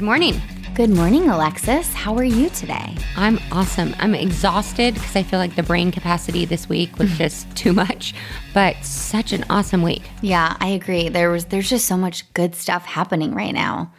Good morning. Good morning, Alexis. How are you today? I'm awesome. I'm exhausted because I feel like the brain capacity this week was just too much, but such an awesome week. Yeah, I agree. There was there's just so much good stuff happening right now.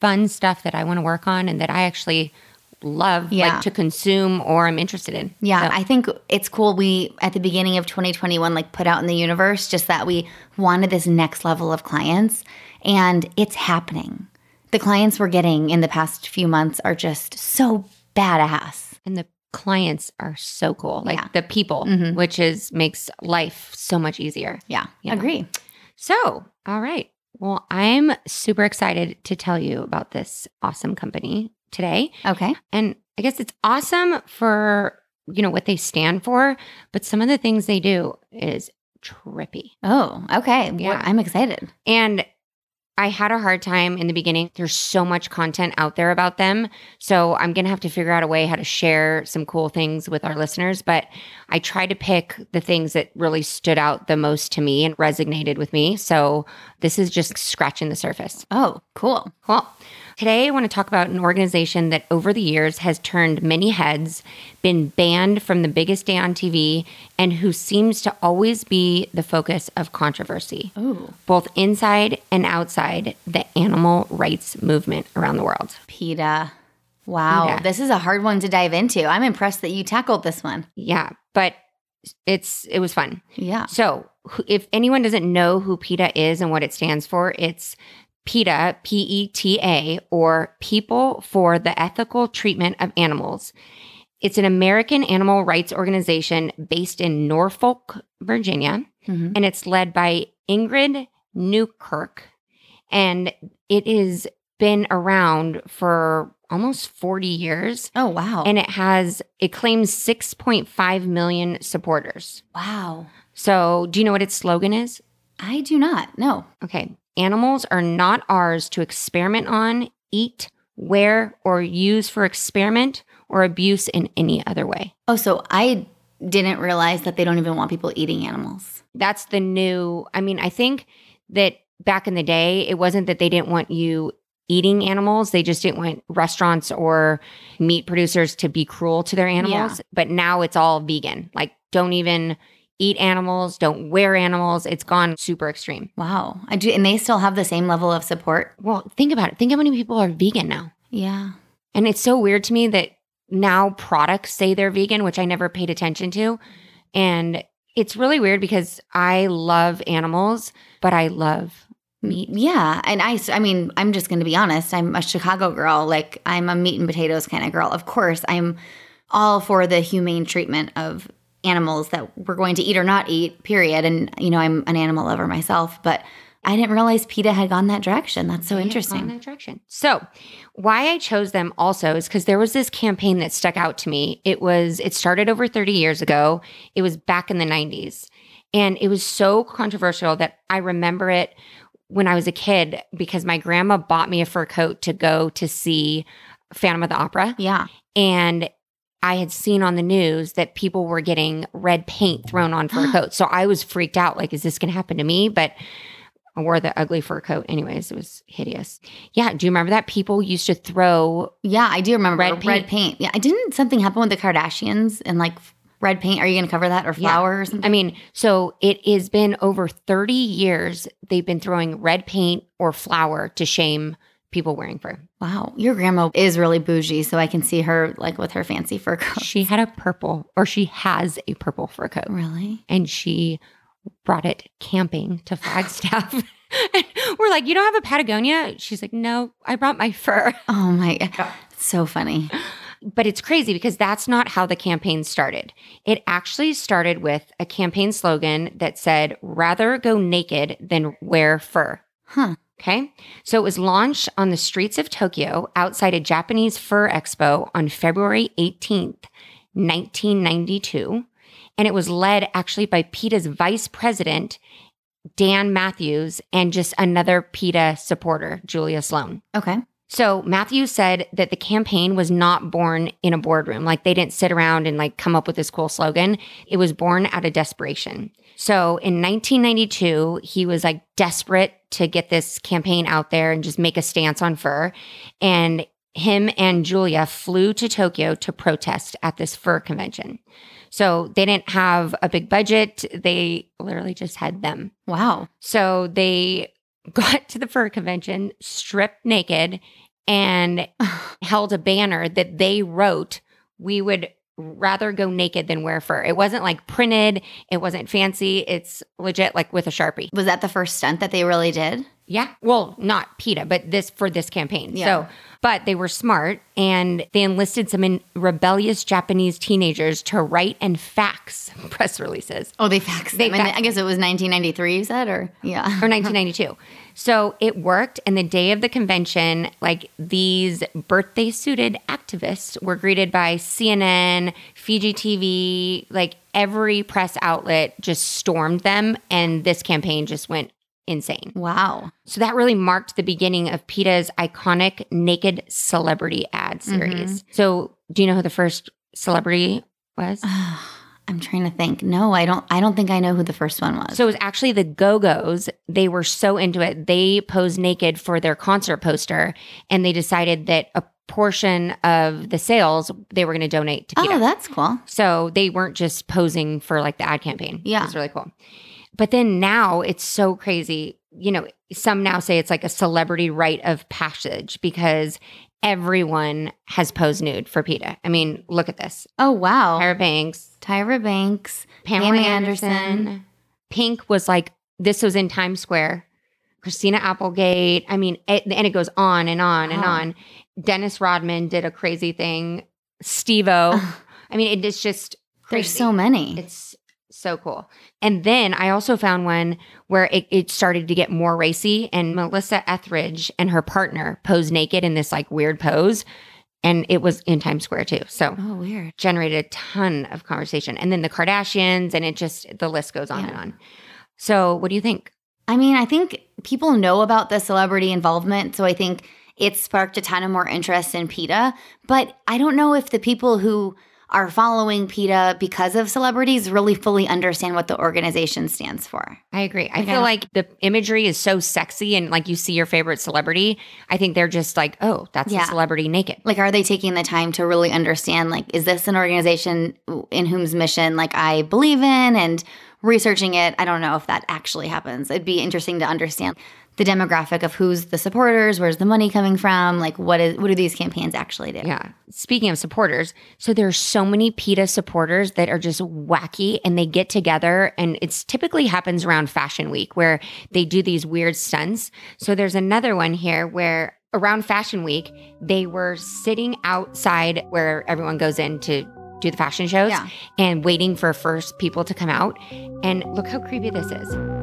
Fun stuff that I want to work on and that I actually love Yeah. like to consume or I'm interested in. Yeah, So, I think it's cool. We at the beginning of 2021 like put out in the universe just that we wanted this next level of clients and it's happening. The clients we're getting in the past few months are just so badass. and the clients are so cool. Like Yeah. the people, Mhm. which is makes life so much easier. Yeah, Yeah. agree. So, all right. Well, I'm super excited to tell you about this awesome company today. Okay. And I guess it's awesome for, you know, what they stand for, but some of the things they do is trippy. Oh, okay. Yeah. Well, I'm excited. And I had a hard time in the beginning. There's so much content out there about them. So I'm going to have to figure out a way how to share some cool things with our listeners. But I tried to pick the things that really stood out the most to me and resonated with me. So this is just scratching the surface. Oh, cool. Well, today I want to talk about an organization that over the years has turned many heads, been banned from the biggest day on TV, and who seems to always be the focus of controversy, Ooh, both inside and outside the animal rights movement around the world. PETA. Wow, PETA. this is a hard one to dive into. I'm impressed that you tackled this one. Yeah, but it's it was fun. Yeah. So, if anyone doesn't know who PETA is and what it stands for, it's PETA, P E T A, or People for the Ethical Treatment of Animals. It's an American animal rights organization based in Norfolk, Virginia, Mhm. and it's led by Ingrid Newkirk. And it has been around for almost 40 years. Oh, wow. And it has, it claims 6.5 million supporters. wow. So, do you know what its slogan is? I do not. No. Okay. Animals are not ours to experiment on, eat, wear, or use for experiment or abuse in any other way. Oh, so I didn't realize that they don't even want people eating animals. That's the new, I mean, I think that back in the day, it wasn't that they didn't want you eating animals. They just didn't want restaurants or meat producers to be cruel to their animals. But now it's all vegan. Like, don't even eat animals, don't wear animals. It's gone super extreme. Wow. I do and they still have the same level of support. Well, think about it. Think how many people are vegan now. Yeah. And it's so weird to me that now products say they're vegan, which I never paid attention to. And it's really weird because I love animals, but I love meat. Yeah, and I I mean, I'm just going to be honest. I'm a Chicago girl. Like I'm a meat and potatoes kind of girl. Of course, I'm all for the humane treatment of animals that we're going to eat or not eat, period. And you know, I'm an animal lover myself, but I didn't realize PETA had gone that direction. That's so They interesting. that direction. So, why I chose them also is because there was this campaign that stuck out to me. It was it started over 30 years ago. It was back in the 90s. And it was so controversial that I remember it when I was a kid because my grandma bought me a fur coat to go to see Phantom of the Opera. Yeah. And I had seen on the news that people were getting red paint thrown on fur coats. So I was freaked out like, is this going to happen to me? But I wore the ugly fur coat anyways. It was hideous. Yeah. Do you remember that? People used to throw, Yeah, I do remember Red red paint. paint. Yeah, didn't something happen with the Kardashians and like red paint? Are you going to cover that or Yeah. or something? I mean, so it has been over 30 years they've been throwing red paint or flour to shame people wearing fur. wow, your grandma is really bougie, so I can see her like with her fancy fur coat. She had a purple, or she has a purple fur coat. Really? and she brought it camping to Flagstaff. and we're like, You don't have a Patagonia? She's like, No, I brought my fur. Oh my god, it's so funny. But it's crazy because that's not how the campaign started. It actually started with a campaign slogan that said, rather go naked than wear fur. Huh. Okay. So it was launched on the streets of Tokyo outside a Japanese fur expo on February 18th, 1992. And it was led actually by PETA's vice president, Dan Mathews, and just another PETA supporter, Julia Sloan. Okay. So Mathews said that the campaign was not born in a boardroom. Like they didn't sit around and like come up with this cool slogan. It was born out of desperation. So in 1992, he was like desperate to get this campaign out there and just make a stance on fur. And him and Julia flew to Tokyo to protest at this fur convention. So they didn't have a big budget. They literally just had them. Wow. So they got to the fur convention stripped naked and held a banner that they wrote, We would rather go naked than wear fur. It wasn't like printed, it wasn't fancy. It's legit like with a Sharpie. Was that the first stunt that they really did? Yeah. Well, not PETA, but this for this campaign. Yeah. So, but they were smart and they enlisted some in rebellious Japanese teenagers to write and fax press releases. Oh, they faxed They them. I guess it was 1993, you said? Or, yeah. or 1992. So it worked. And the day of the convention, like these birthday suited activists were greeted by CNN, Fuji TV, like every press outlet just stormed them. And this campaign just went insane. Wow. So that really marked the beginning of PETA's iconic naked celebrity ad mm-hmm. series. So do you know who the first celebrity was? I'm trying to think. No, I don't I don't think I know who the first one was. So it was actually the Go Go's. They were so into it. They posed naked for their concert poster and they decided that a portion of the sales they were going to donate to oh, PETA. oh, that's cool. so they weren't just posing for like the ad campaign. Yeah. It's really cool. But then now it's so crazy. You know, some now say it's like a celebrity rite of passage because everyone has posed nude for PETA. I mean, look at this. Oh, wow. Tyra Banks, Tyra Banks, Pamela, Anderson. Anderson. Pink was like, this was in Times Square. Christina Applegate. I mean, it, and it goes on and on and oh. on. Dennis Rodman did a crazy thing. Steve-O. I mean, it is just crazy. There's so many. It's so cool. And then I also found one where it, it started to get more racy, and Melissa Etheridge and her partner posed naked in this like weird pose. And it was in Times Square too. So oh, weird. generated a ton of conversation. And then the Kardashians, and it just, the list goes on Yeah. and on. So, what do you think? I mean, I think people know about the celebrity involvement. So I think it sparked a ton of more interest in PETA. But I don't know if the people who are following PETA because of celebrities really fully understand what the organization stands for. I agree. I feel like the imagery is so sexy, and like you see your favorite celebrity. I think they're just like, oh, that's Yeah. a celebrity naked. Like, are they taking the time to really understand, like, is this an organization in whose mission, like, I believe in and researching it? I don't know if that actually happens. It'd be interesting to understand the demographic of who's the supporters, where's the money coming from, like, what is what do these campaigns actually do? Yeah. Speaking of supporters, so there are so many PETA supporters that are just wacky and they get together and it's typically happens around fashion week where they do these weird stunts. So there's another one here where around fashion week, they were sitting outside where everyone goes in to do the fashion shows Yeah. and waiting for first people to come out. And look how creepy this is.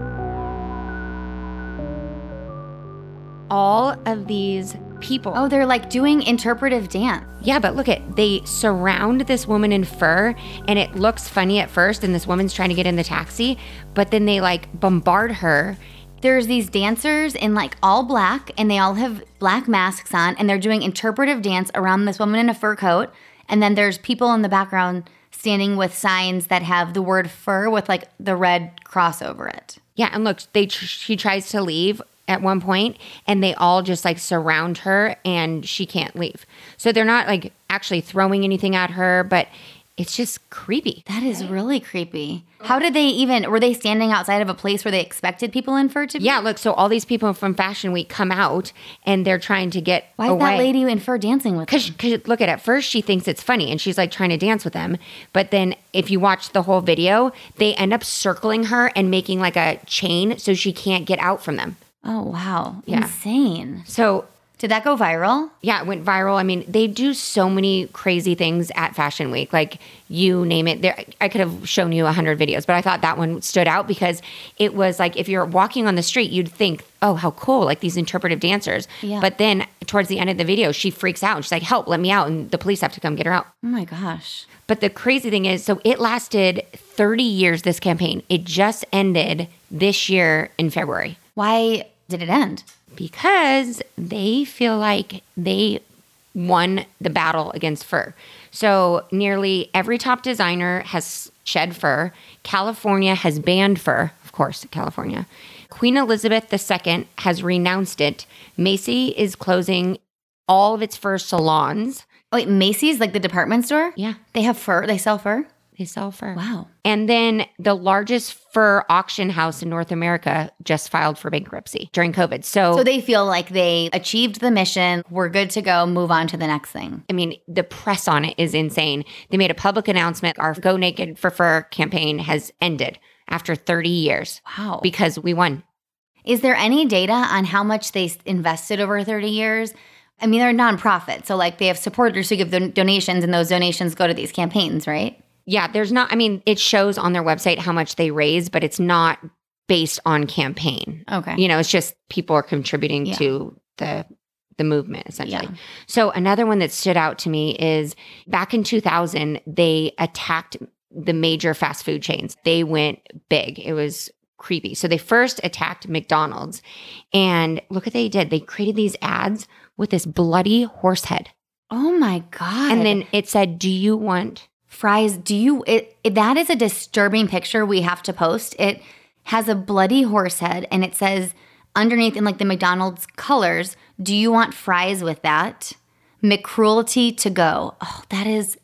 All of these people Oh, they're like doing interpretive dance. yeah, but look at they surround this woman in fur and it looks funny at first and this woman's trying to get in the taxi, but then they like bombard her. There's these dancers in like all black and they all have black masks on and they're doing interpretive dance around this woman in a fur coat. And then there's people in the background standing with signs that have the word fur with like the red cross over it. Yeah, and look, they tr- she tries to leave at one point and they all just like surround her and she can't leave. So they're not like actually throwing anything at her, but it's just creepy. That is really creepy. How did they even were they standing outside of a place where they expected people in fur to be? Yeah, look, so all these people from Fashion Week come out and they're trying to get Why is away. that lady in fur dancing with them? Because look at it. First, she thinks it's funny and she's like trying to dance with them, But then, if you watch the whole video, they end up circling her and making like a chain so she can't get out from them. Oh wow. Yeah. Insane. So Did that go viral? Yeah, it went viral. I mean, they do so many crazy things at Fashion Week. Like you name it. There, I could have shown you a hundred videos, but I thought that one stood out because it was like if you're walking on the street, you'd think, "Oh, how cool!" Like these interpretive dancers. Yeah. But then towards the end of the video, she freaks out and she's like, "Help! Let me out!" And the police have to come get her out. Oh my gosh. But the crazy thing is, so it lasted 30 years. This campaign. It just ended this year in February Why did it end? because they feel like they won the battle against fur. So nearly every top designer has shed fur. California has banned fur, of course, California. Queen Elizabeth II has renounced it. Macy is closing all of its fur salons. Wait, Macy's, like the department store? Yeah, They have fur. They sell fur. They sell fur. Wow. And then the largest fur auction house in North America just filed for bankruptcy during COVID. So, So they feel like they achieved the mission. We're good to go. Move on to the next thing. I mean, the press on it is insane. They made a public announcement. Our Go Naked for Fur campaign has ended after 30 years Wow. because we won. Is there any data on how much they invested over 30 years? I mean, they're a nonprofit. So, like, they have supporters who give don- donations, and those donations go to these campaigns, right? Yeah, there's not, I mean, it shows on their website how much they raise, but it's not based on campaign. Okay. You know, it's just people are contributing Yeah. to the the movement essentially. Yeah. So another one that stood out to me is back in 2000 they attacked the major fast food chains. They went big. It was creepy. So they first attacked McDonald's and look what they did. They created these ads with this bloody horse head. Oh my God. And then it said, "Do you want fries do you it, it that is a disturbing picture we have to post it has a bloody horse head and it says underneath in like the mcdonald's colors do you want fries with that mccruelty to go oh that is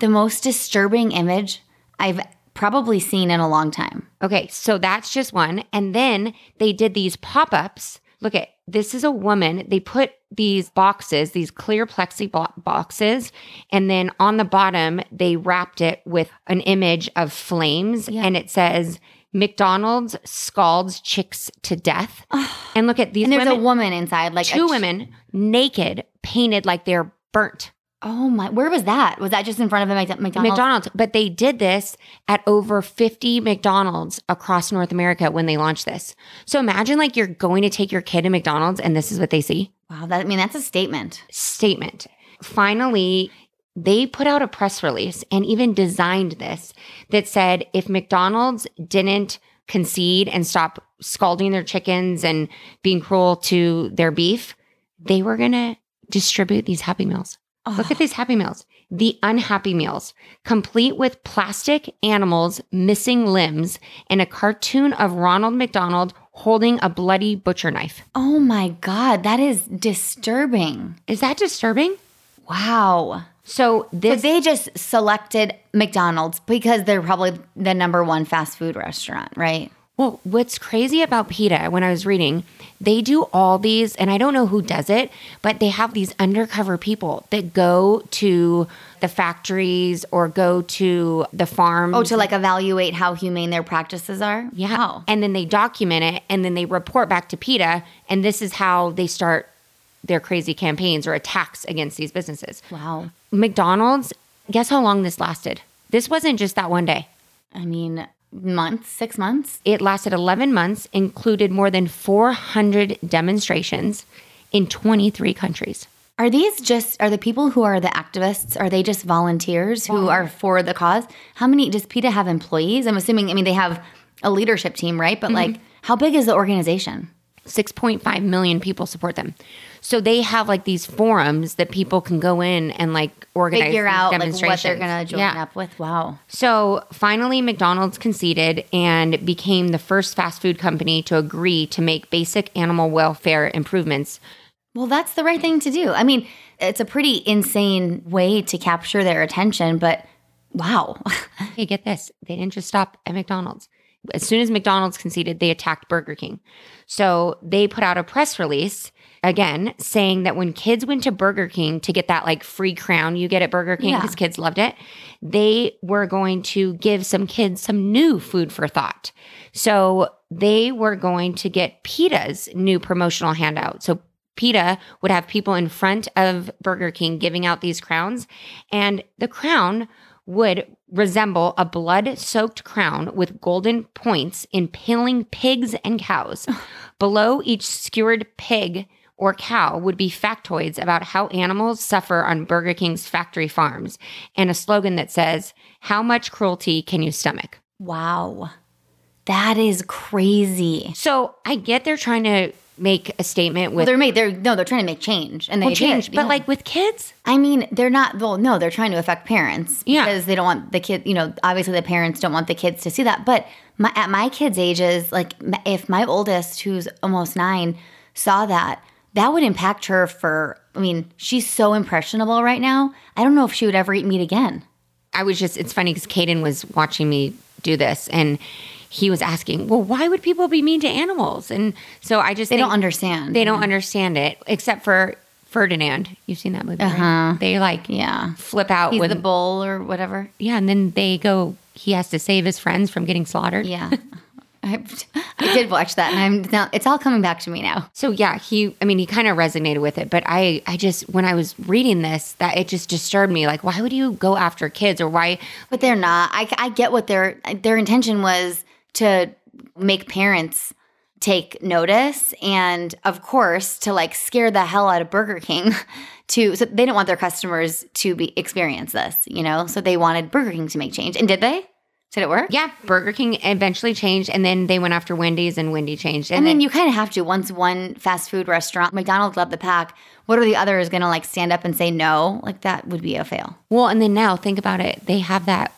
the most disturbing image i've probably seen in a long time Okay, so that's just one. And then they did these pop ups. Look at this is a woman. They put these boxes, these clear plexi boxes, and then on the bottom, they wrapped it with an image of flames Yeah. and it says, McDonald's scalds chicks to death. and look at these and there's women, a woman inside like two ch- women naked, painted like they're burnt. Oh my where was that was that just in front of a mcdonald's McDonald's, but they did this at over 50 McDonald's across North America when they launched this. So imagine like you're going to take your kid to McDonald's and this is what they see. wow that i mean that's a statement Statement. Finally, they put out a press release and even designed this that said if McDonald's didn't concede and stop scalding their chickens and being cruel to their beef, they were going to distribute these Happy Meals. Look at these Happy Meals. The unhappy meals, complete with plastic animals missing limbs and a cartoon of Ronald McDonald holding a bloody butcher knife. oh my god that is disturbing Is that disturbing? wow So But they just selected McDonald's because they're probably the number one fast food restaurant, right? Well, what's crazy about PETA, when I was reading, they do all these, and I don't know who does it, but they have these undercover people that go to the factories or go to the farms. Oh, to like evaluate how humane their practices are? yeah. Wow. And then they document it and then they report back to PETA, and this is how they start their crazy campaigns or attacks against these businesses. Wow. McDonald's, guess how long this lasted? This wasn't just that one day. I mean, months, six months? It lasted 11 months, included more than 400 demonstrations in 23 countries. Are these just, are the people who are the activists, are they just volunteers who are for the cause? How many, does PETA have employees? I'm assuming, I mean, they have a leadership team, right? But mm-hmm. like, how big is the organization? 6.5 million people support them. So they have like these forums that people can go in and like organize Figure out like what they're going to join Yeah. up with. Wow. So finally, McDonald's conceded and became the first fast food company to agree to make basic animal welfare improvements. Well, that's the right thing to do. I mean, it's a pretty insane way to capture their attention, but wow. Hey, get this. They didn't just stop at McDonald's. As soon as McDonald's conceded, they attacked Burger King. So they put out a press release again saying that when kids went to Burger King to get that like free crown you get at Burger King Yeah. because kids loved it, they were going to give some kids some new food for thought. So they were going to get PETA's new promotional handout. So PETA would have people in front of Burger King giving out these crowns, and the crown would resemble a blood soaked crown with golden points impaling pigs and cows. Below each skewered pig or cow would be factoids about how animals suffer on Burger King's factory farms and a slogan that says, How much cruelty can you stomach? Wow. That is crazy. So I get they're trying to make a statement Well, with they're made. They're no, they're trying to make change, and they well, change, did, but yeah. like with kids, I mean, they're not. Well, no, they're trying to affect parents Yeah. because they don't want the kid. You know, obviously the parents don't want the kids to see that. But my, at my kids' ages, like if my oldest, who's almost nine, saw that, that would impact her for. I mean, she's so impressionable right now. I don't know if she would ever eat meat again. I was just, it's funny because Caden was watching me do this and he was asking, well, why would people be mean to animals? And so I just, They don't understand. They don't understand it, except for Ferdinand. You've seen that movie, right? Uh-huh. They like Yeah, flip out he's with, the bull or whatever. yeah, and then they go, he has to save his friends from getting slaughtered. Yeah. I, I did watch that, and I'm now. It's all coming back to me now. So yeah, he I mean he kind of resonated with it, but I I just when I was reading this that it just disturbed me like why would you go after kids or why But they're not. I, I get what their their intention was to make parents take notice and of course to like scare the hell out of Burger King to so they didn't want their customers to be experience this, you know? So they wanted Burger King to make change. And did they? Did it work? yeah, Burger King eventually changed and then they went after Wendy's and Wendy changed. And I mean, then, you kind of have to. Once one fast food restaurant, McDonald's led the pack. What are the others going to like stand up and say no? Like that would be a fail. well, and then now think about it. They have that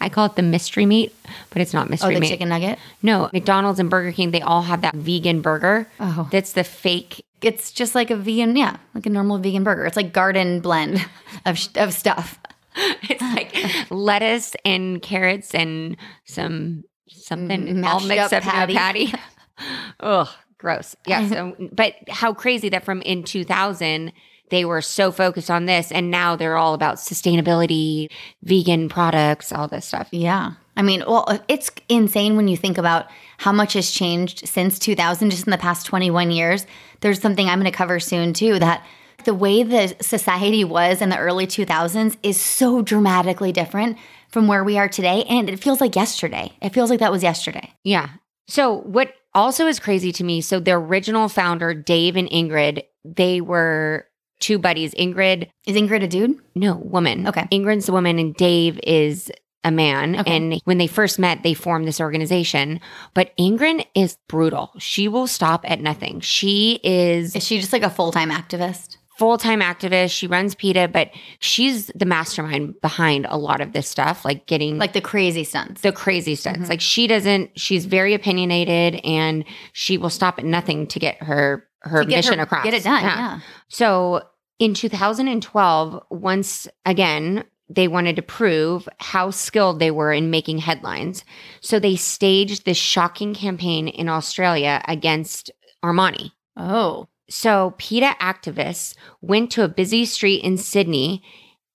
I call it the mystery meat, but it's not mystery Oh, the meat. chicken nugget. No, McDonald's and Burger King, they all have that vegan burger. Oh. That's the fake It's just like a vegan, yeah, like a normal vegan burger. It's like garden blend of of stuff. it's like lettuce and carrots and some something all Mashed mixed up up, patty. in a patty. Ugh, gross. Yeah. So, but how crazy that from in 2000 they were so focused on this, and now they're all about sustainability, vegan products, all this stuff. Yeah. I mean, well, it's insane when you think about how much has changed since 2000, just in the past 21 years. There's something I'm going to cover soon, too, that the way the society was in the early 2000s is so dramatically different from where we are today. And it feels like yesterday. It feels like that was yesterday. Yeah. So what also is crazy to me, so the original founder, Dave and Ingrid, they were two buddies. Ingrid, Is Ingrid a dude? no, woman. Okay. Ingrid's the woman and Dave is a man. Okay. And when they first met, they formed this organization. But Ingrid is brutal. She will stop at nothing. She is Is she just like a full time activist? full-time activist. She runs PETA, but she's the mastermind behind a lot of this stuff, like getting Like the crazy stunts. the crazy stunts. Mm-hmm. Like she doesn't, she's very opinionated and she will stop at nothing to get her her mission her- across. Get it done. Yeah. So in 2012, once again, they wanted to prove how skilled they were in making headlines. So they staged this shocking campaign in Australia against Armani. Oh. So PETA activists went to a busy street in Sydney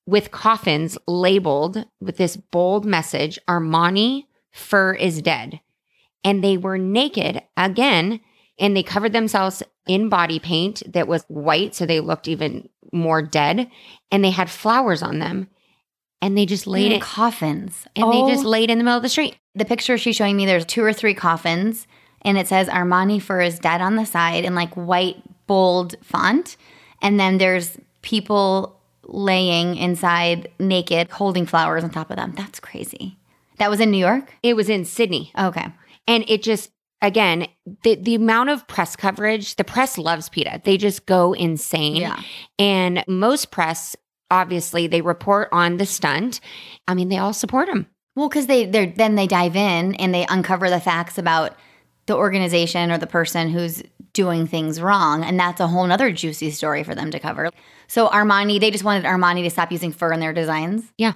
with coffins labeled with this bold message Armani fur is dead. And they were naked again and they covered themselves in body paint that was white so they looked even more dead and they had flowers on them and they just laid In it coffins. and Oh. they just oh. laid in the middle of the street. the picture she's showing me, there's two or three coffins, and it says Armani fur is dead on the side in like white, bold font. And then there's people laying inside naked, holding flowers on top of them. That's crazy. That was in New York? It was in Sydney. Okay. And it just, again, the, the amount of press coverage, the press loves PETA. They just go insane. Yeah. And most press, obviously, they report on the stunt. I mean, they all support him. Well, because they they then they dive in and they uncover the facts about the organization or the person who's doing things wrong, and that's a whole nother juicy story for them to cover. So Armani, they just wanted Armani to stop using fur in their designs. Yeah.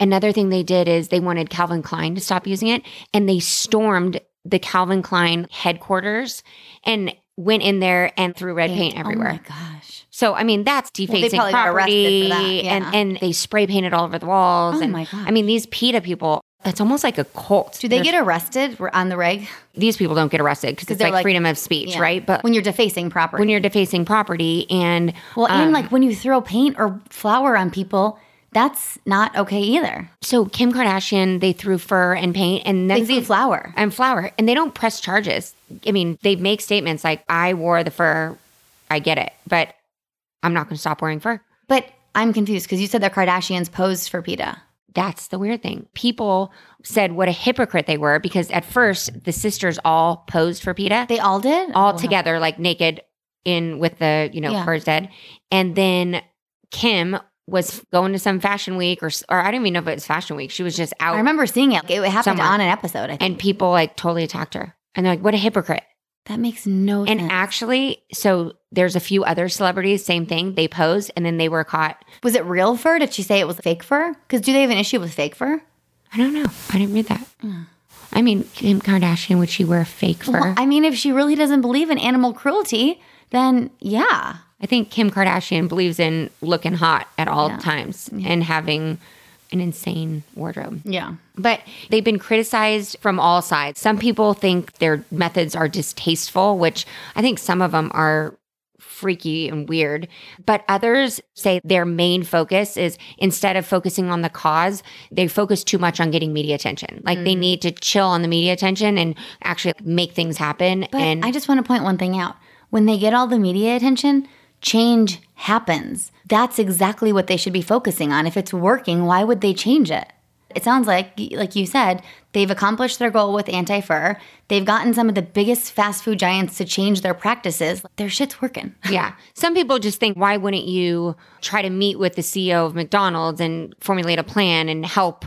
Another thing they did is they wanted Calvin Klein to stop using it and they stormed the Calvin Klein headquarters and went in there and threw red paint everywhere. Oh my gosh! So I mean that's defacing arrested property yeah. and and they spray painted all over the walls Oh and my gosh. I mean these PETA people it's almost like a cult. Do they get arrested on the reg? these people don't get arrested because it's like, like- freedom of speech, Yeah. right? But when you're defacing property. when you're defacing property and well, and um, like when you throw paint or flour on people, that's not okay either. so Kim Kardashian, they threw fur and paint and They threw flour. and flour, and they don't press charges. I mean, they make statements like, "I wore the fur, I get it, but I'm not going to stop wearing fur." But I'm confused because you said the Kardashians posed for PETA. That's the weird thing. People said what a hypocrite they were because at first the sisters all posed for PETA, They all did? all together, like naked in with the you know Yeah. furs dead, and then Kim was going to some fashion week or or I don't even know if it was fashion week. She was just out, I remember seeing it. It happened Somewhere. on an episode. I think. and people like totally attacked her, and they're like, "What a hypocrite." that makes no sense. And sense. actually, so there's a few other celebrities, same thing. They posed and then they were caught. was it real fur? Did she say it was fake fur? Because do they have an issue with fake fur? I don't know. I didn't read that. I mean, Kim Kardashian, would she wear fake fur? Well, I mean, if she really doesn't believe in animal cruelty, then yeah. I think Kim Kardashian believes in looking hot at all Yeah. times and having an insane wardrobe. Yeah. But they've been criticized from all sides. Some people think their methods are distasteful, which I think some of them are freaky and weird. But others say their main focus is instead of focusing on the cause, they focus too much on getting media attention. Like they mm-hmm. need to chill on the media attention and actually make things happen. But and I just want to point one thing out. When they get all the media attention, change happens. That's exactly what they should be focusing on. If it's working, why would they change it? It sounds like, like you said, they've accomplished their goal with anti fur. They've gotten some of the biggest fast food giants to change their practices. Their shit's working. Yeah. Some people just think, why wouldn't you try to meet with the CEO of McDonald's and formulate a plan and help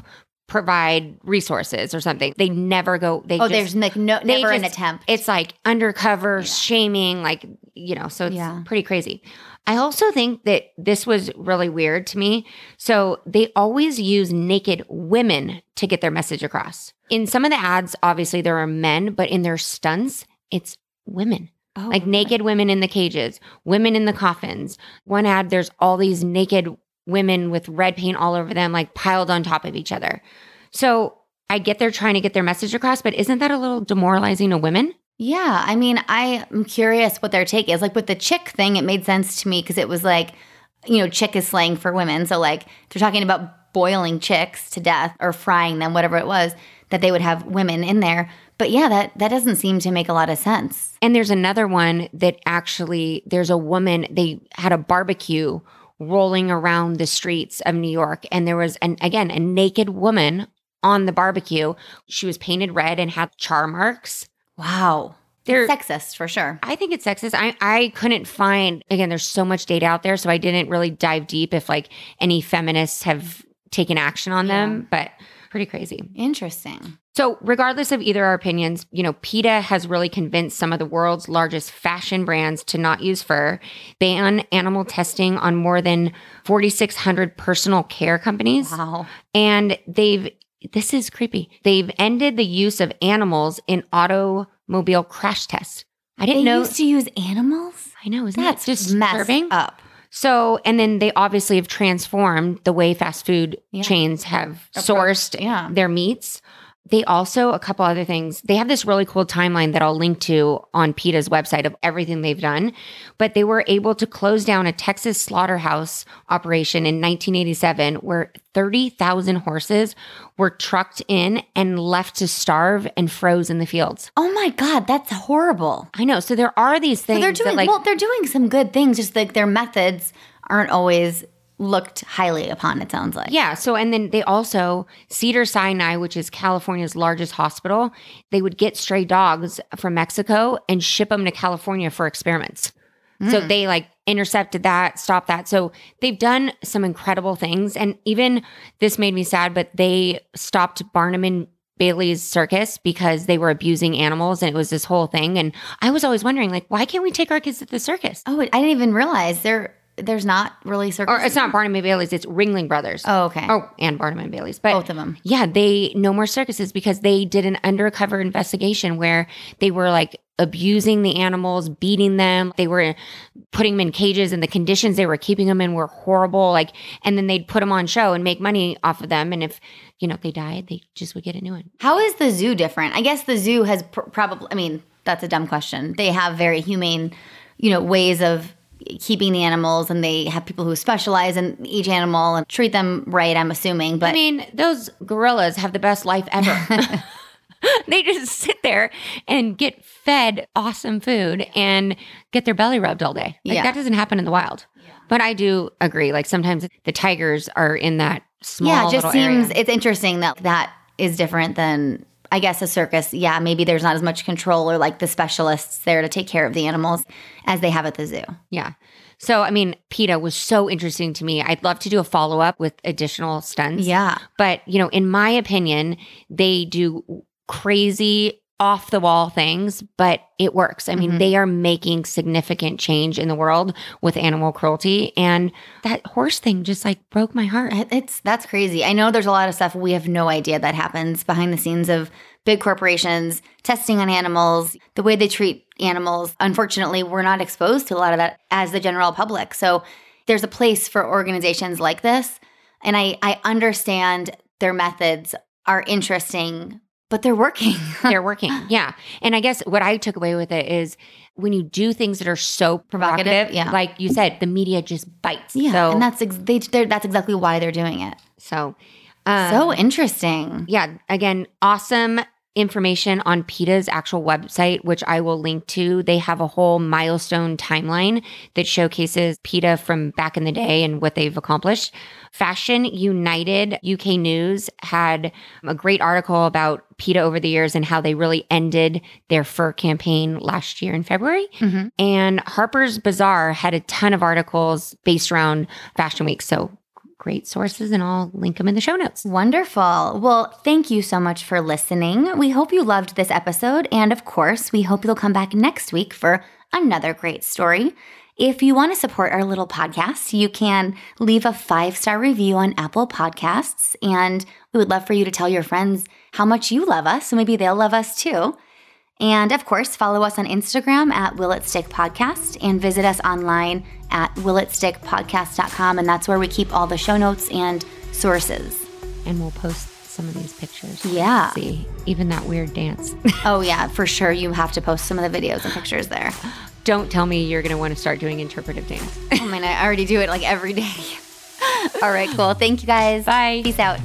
provide resources or something? They never go. They Oh, just, there's like no, never an attempt. It's like undercover shaming, like, you know, so it's Yeah. pretty crazy. I also think that this was really weird to me. So they always use naked women to get their message across. In some of the ads, obviously there are men, but in their stunts, it's women Oh, like naked women in the cages, women in the coffins. One ad, there's all these naked women with red paint all over them, like piled on top of each other. So I get they're trying to get their message across, but isn't that a little demoralizing to women? Yeah, I mean, I am curious what their take is. Like with the chick thing, it made sense to me because it was like, you know, chick is slang for women. So like they're talking about boiling chicks to death or frying them, whatever it was, that they would have women in there. But yeah, that that doesn't seem to make a lot of sense. And there's another one that actually there's a woman, they had a barbecue rolling around the streets of New York. And there was an again a naked woman on the barbecue. She was painted red and had char marks. Wow. They're Sexist for sure. I think it's sexist. I, I couldn't find again, there's so much data out there, so I didn't really dive deep if like any feminists have taken action on them, but pretty crazy. Interesting. So, regardless of either our opinions, you know, PETA has really convinced some of the world's largest fashion brands to not use fur, ban animal testing on more than 4,600 personal care companies. Wow. And they've, this is creepy. They've ended the use of animals in automobile crash tests. I didn't know. used to use animals? I know, isn't That's that disturbing? up. So, and then they obviously have transformed the way fast food Yeah. chains have sourced yeah. their meats. They also, a couple other things, they have this really cool timeline that I'll link to on PETA's website of everything they've done. But they were able to close down a Texas slaughterhouse operation in 1987 where 30,000 horses were trucked in and left to starve and froze in the fields. Oh my God, that's horrible. I know. So there are these things So they're that doing like, well. They're doing some good things. Just like their methods aren't always looked highly upon. It sounds like. Yeah. So, and then they also, Cedars-Sinai, which is California's largest hospital, they would get stray dogs from Mexico and ship them to California for experiments. So hmm. they like intercepted that, stopped that. So they've done some incredible things. And even this made me sad, but they stopped Barnum and Bailey's circus because they were abusing animals and it was this whole thing. And I was always wondering, like, why can't we take our kids to the circus? Oh, I didn't even realize there. There's not really circus. Or it's not Barnum and Bailey's, it's Ringling Brothers. Oh, okay. Oh, and Barnum and Bailey's. But Both of them. Yeah, they no more circuses because they did an undercover investigation where they were like abusing the animals, beating them. They were putting them in cages and the conditions they were keeping them in were horrible. Like, and then they'd put them on show and make money off of them. And if, you know, they died, they just would get a new one. How is the zoo different? I guess the zoo has pr- probably, I mean, that's a dumb question. They have very humane, you know, ways of keeping the animals and they have people who specialize in each animal and treat them right, I'm assuming. But I mean, those gorillas have the best life ever. they just sit there and get fed awesome food and get their belly rubbed all day. Like Yeah. that doesn't happen in the wild. But I do agree. Like sometimes the tigers are in that small. yeah, it just seems area. it's interesting that that is different than I guess a circus. Yeah, maybe there's not as much control or like the specialists there to take care of the animals as they have at the zoo. Yeah. So I mean, PETA was so interesting to me. I'd love to do a follow up with additional stunts. Yeah. But, you know, in my opinion, they do crazy off the wall things, but it works. I mean, Mhm. they are making significant change in the world with animal cruelty. And that horse thing just like broke my heart. It's that's crazy. I know there's a lot of stuff we have no idea that happens behind the scenes of big corporations testing on animals, the way they treat animals. Unfortunately, we're not exposed to a lot of that as the general public. So there's a place for organizations like this, and I I understand their methods are interesting, but they're working. They're working. Yeah. And I guess what I took away with it is when you do things that are so Provocative, provocative, yeah. like you said, the media just bites. yeah, So, and that's ex- they, they're- that's exactly why they're doing it. so, um, so interesting. yeah, again, awesome information on PETA's actual website, which I will link to. They have a whole milestone timeline that showcases PETA from back in the day and what they've accomplished. Fashion United UK News had a great article about PETA over the years and how they really ended their fur campaign last year in February. Mhm. And Harper's Bazaar had a ton of articles based around Fashion Week. So great sources, and I'll link them in the show notes. Wonderful. Well, thank you so much for listening. We hope you loved this episode. And of course, we hope you'll come back next week for another great story. If you want to support our little podcast, you can leave a five star review on Apple Podcasts. And we would love for you to tell your friends how much you love us. So maybe they'll love us too. And of course, follow us on Instagram at Will It Stick Podcast and visit us online at willitstickpodcast.com. And that's where we keep all the show notes and sources. and we'll post some of these pictures. Yeah. See, even that weird dance. Oh, yeah, for sure. You have to post some of the videos and pictures there. Don't tell me you're going to want to start doing interpretive dance. Oh, I mean, I already do it like every day. All right, cool. Thank you guys. Bye. Peace out.